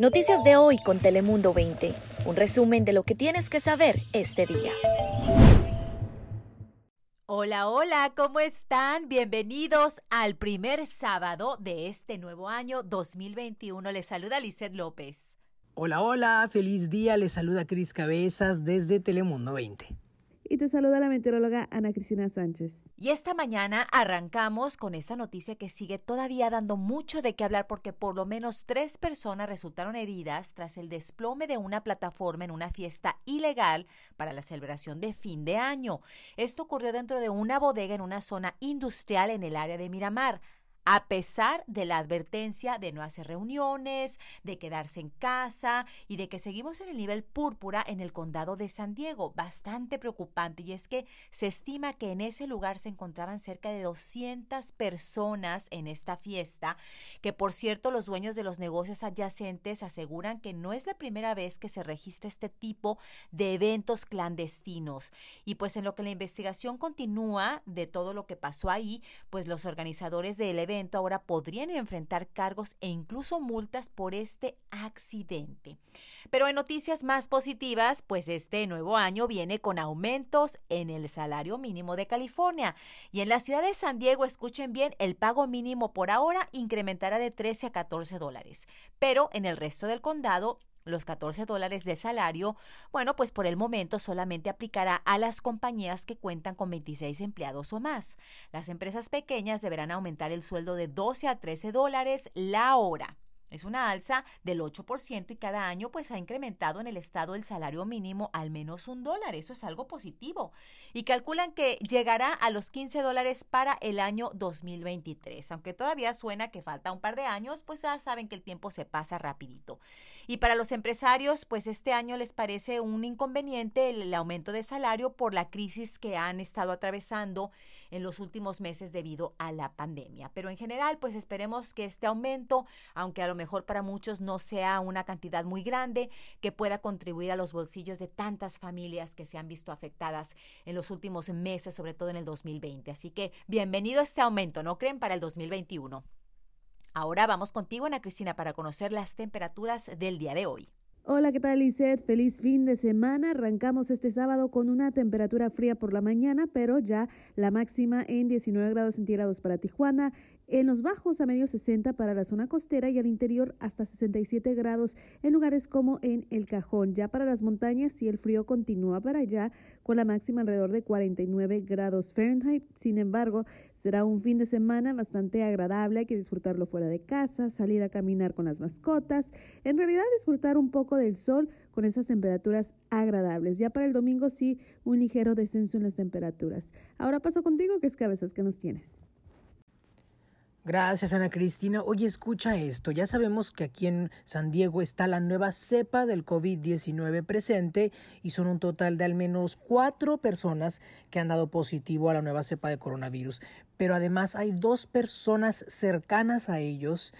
Noticias de hoy con Telemundo 20. Un resumen de lo que tienes que saber este día. Hola, hola, ¿cómo están? Bienvenidos al primer sábado de este nuevo año 2021. Les saluda Lizeth López. Hola, hola, feliz día. Les saluda Cris Cabezas desde Telemundo 20 y te saluda la meteoróloga Ana Cristina Sánchez. Y esta mañana arrancamos con esa noticia que sigue todavía dando mucho de qué hablar porque por lo menos tres personas resultaron heridas tras el desplome de una plataforma en una fiesta ilegal para la celebración de fin de año. Esto ocurrió dentro de una bodega en una zona industrial en el área de Miramar a pesar de la advertencia de no hacer reuniones, de quedarse en casa y de que seguimos en el nivel púrpura en el condado de San Diego, bastante preocupante. Y es que se estima que en ese lugar se encontraban cerca de 200 personas en esta fiesta, que por cierto los dueños de los negocios adyacentes aseguran que no es la primera vez que se registra este tipo de eventos clandestinos. Y pues en lo que la investigación continúa de todo lo que pasó ahí, pues los organizadores del evento ahora podrían enfrentar cargos e incluso multas por este accidente. Pero en noticias más positivas, pues este nuevo año viene con aumentos en el salario mínimo de California. Y en la ciudad de San Diego, escuchen bien, el pago mínimo por ahora incrementará de 13 a 14 dólares. Pero en el resto del condado los 14 dólares de salario, bueno, pues por el momento solamente aplicará a las compañías que cuentan con 26 empleados o más. Las empresas pequeñas deberán aumentar el sueldo de 12 a 13 dólares la hora. Es una alza del 8% y cada año pues ha incrementado en el estado el salario mínimo al menos un dólar. Eso es algo positivo. Y calculan que llegará a los 15 dólares para el año 2023. Aunque todavía suena que falta un par de años, pues ya saben que el tiempo se pasa rapidito. Y para los empresarios, pues este año les parece un inconveniente el, el aumento de salario por la crisis que han estado atravesando en los últimos meses debido a la pandemia. Pero en general, pues esperemos que este aumento, aunque a lo mejor para muchos no sea una cantidad muy grande, que pueda contribuir a los bolsillos de tantas familias que se han visto afectadas en los últimos meses, sobre todo en el 2020. Así que bienvenido a este aumento, ¿no creen? Para el 2021. Ahora vamos contigo, Ana Cristina, para conocer las temperaturas del día de hoy. Hola, ¿qué tal, Lizeth? Feliz fin de semana. Arrancamos este sábado con una temperatura fría por la mañana, pero ya la máxima en 19 grados centígrados para Tijuana, en los bajos a medio 60 para la zona costera y al interior hasta 67 grados en lugares como en El Cajón. Ya para las montañas, si el frío continúa para allá, con la máxima alrededor de 49 grados Fahrenheit. Sin embargo, Será un fin de semana bastante agradable, hay que disfrutarlo fuera de casa, salir a caminar con las mascotas, en realidad disfrutar un poco del sol con esas temperaturas agradables. Ya para el domingo sí, un ligero descenso en las temperaturas. Ahora paso contigo, es cabezas que nos tienes. Gracias, Ana Cristina. Oye, escucha esto. Ya sabemos que aquí en San Diego está la nueva cepa del COVID-19 presente y son un total de al menos cuatro personas que han dado positivo a la nueva cepa de coronavirus. Pero además hay dos personas cercanas a ellos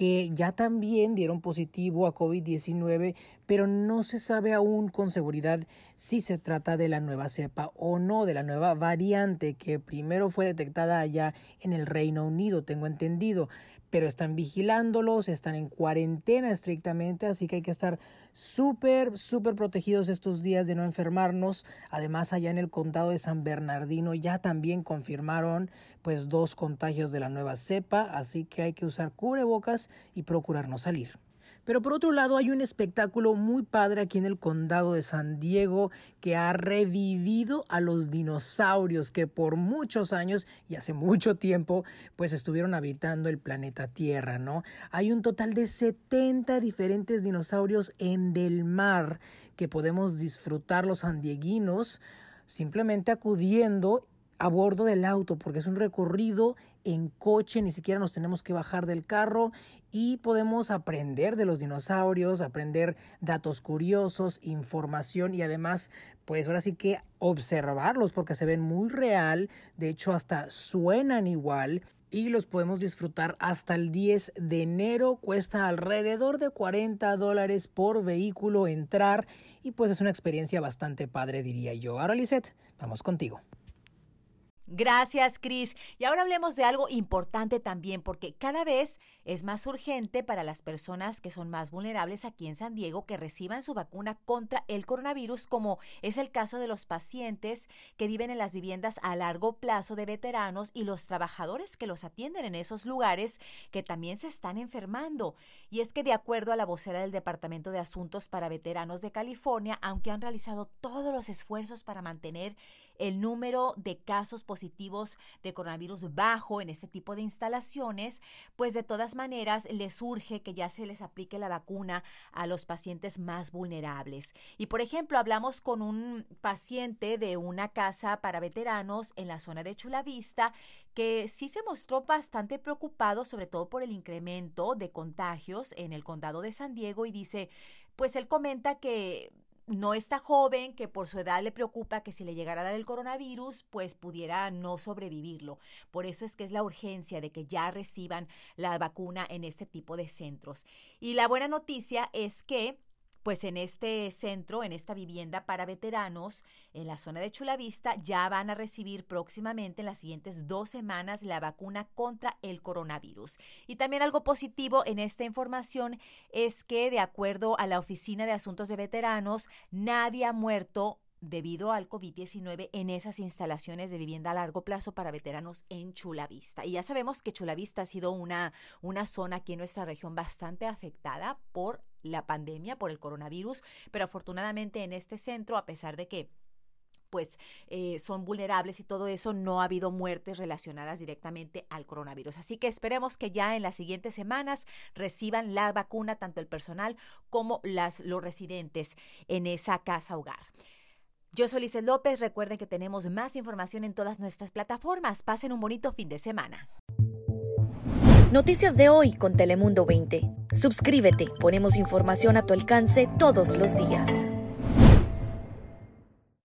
que ya también dieron positivo a COVID-19, pero no se sabe aún con seguridad si se trata de la nueva cepa o no, de la nueva variante que primero fue detectada allá en el Reino Unido, tengo entendido pero están vigilándolos, están en cuarentena estrictamente, así que hay que estar súper, súper protegidos estos días de no enfermarnos. Además, allá en el condado de San Bernardino ya también confirmaron pues dos contagios de la nueva cepa, así que hay que usar cubrebocas y procurarnos salir. Pero por otro lado hay un espectáculo muy padre aquí en el condado de San Diego que ha revivido a los dinosaurios que por muchos años y hace mucho tiempo pues estuvieron habitando el planeta Tierra, ¿no? Hay un total de 70 diferentes dinosaurios en del mar que podemos disfrutar los sandieguinos simplemente acudiendo a bordo del auto porque es un recorrido en coche, ni siquiera nos tenemos que bajar del carro y podemos aprender de los dinosaurios, aprender datos curiosos, información y además pues ahora sí que observarlos porque se ven muy real, de hecho hasta suenan igual y los podemos disfrutar hasta el 10 de enero. Cuesta alrededor de 40 dólares por vehículo entrar y pues es una experiencia bastante padre diría yo. Ahora Lisette, vamos contigo. Gracias, Cris. Y ahora hablemos de algo importante también, porque cada vez es más urgente para las personas que son más vulnerables aquí en San Diego que reciban su vacuna contra el coronavirus, como es el caso de los pacientes que viven en las viviendas a largo plazo de veteranos y los trabajadores que los atienden en esos lugares que también se están enfermando. Y es que de acuerdo a la vocera del Departamento de Asuntos para Veteranos de California, aunque han realizado todos los esfuerzos para mantener el número de casos positivos de coronavirus bajo en este tipo de instalaciones, pues de todas maneras les urge que ya se les aplique la vacuna a los pacientes más vulnerables. Y por ejemplo, hablamos con un paciente de una casa para veteranos en la zona de Chulavista que sí se mostró bastante preocupado, sobre todo por el incremento de contagios en el condado de San Diego y dice, pues él comenta que no está joven, que por su edad le preocupa que si le llegara a dar el coronavirus, pues pudiera no sobrevivirlo. Por eso es que es la urgencia de que ya reciban la vacuna en este tipo de centros. Y la buena noticia es que pues en este centro, en esta vivienda para veteranos, en la zona de Chulavista, ya van a recibir próximamente en las siguientes dos semanas la vacuna contra el coronavirus. Y también algo positivo en esta información es que, de acuerdo a la Oficina de Asuntos de Veteranos, nadie ha muerto debido al COVID-19 en esas instalaciones de vivienda a largo plazo para veteranos en Chulavista. Y ya sabemos que Chulavista ha sido una, una zona aquí en nuestra región bastante afectada por la pandemia, por el coronavirus, pero afortunadamente en este centro, a pesar de que pues eh, son vulnerables y todo eso, no ha habido muertes relacionadas directamente al coronavirus. Así que esperemos que ya en las siguientes semanas reciban la vacuna tanto el personal como las, los residentes en esa casa hogar. Yo soy Lices López, recuerden que tenemos más información en todas nuestras plataformas. Pasen un bonito fin de semana. Noticias de hoy con Telemundo 20. Suscríbete, ponemos información a tu alcance todos los días.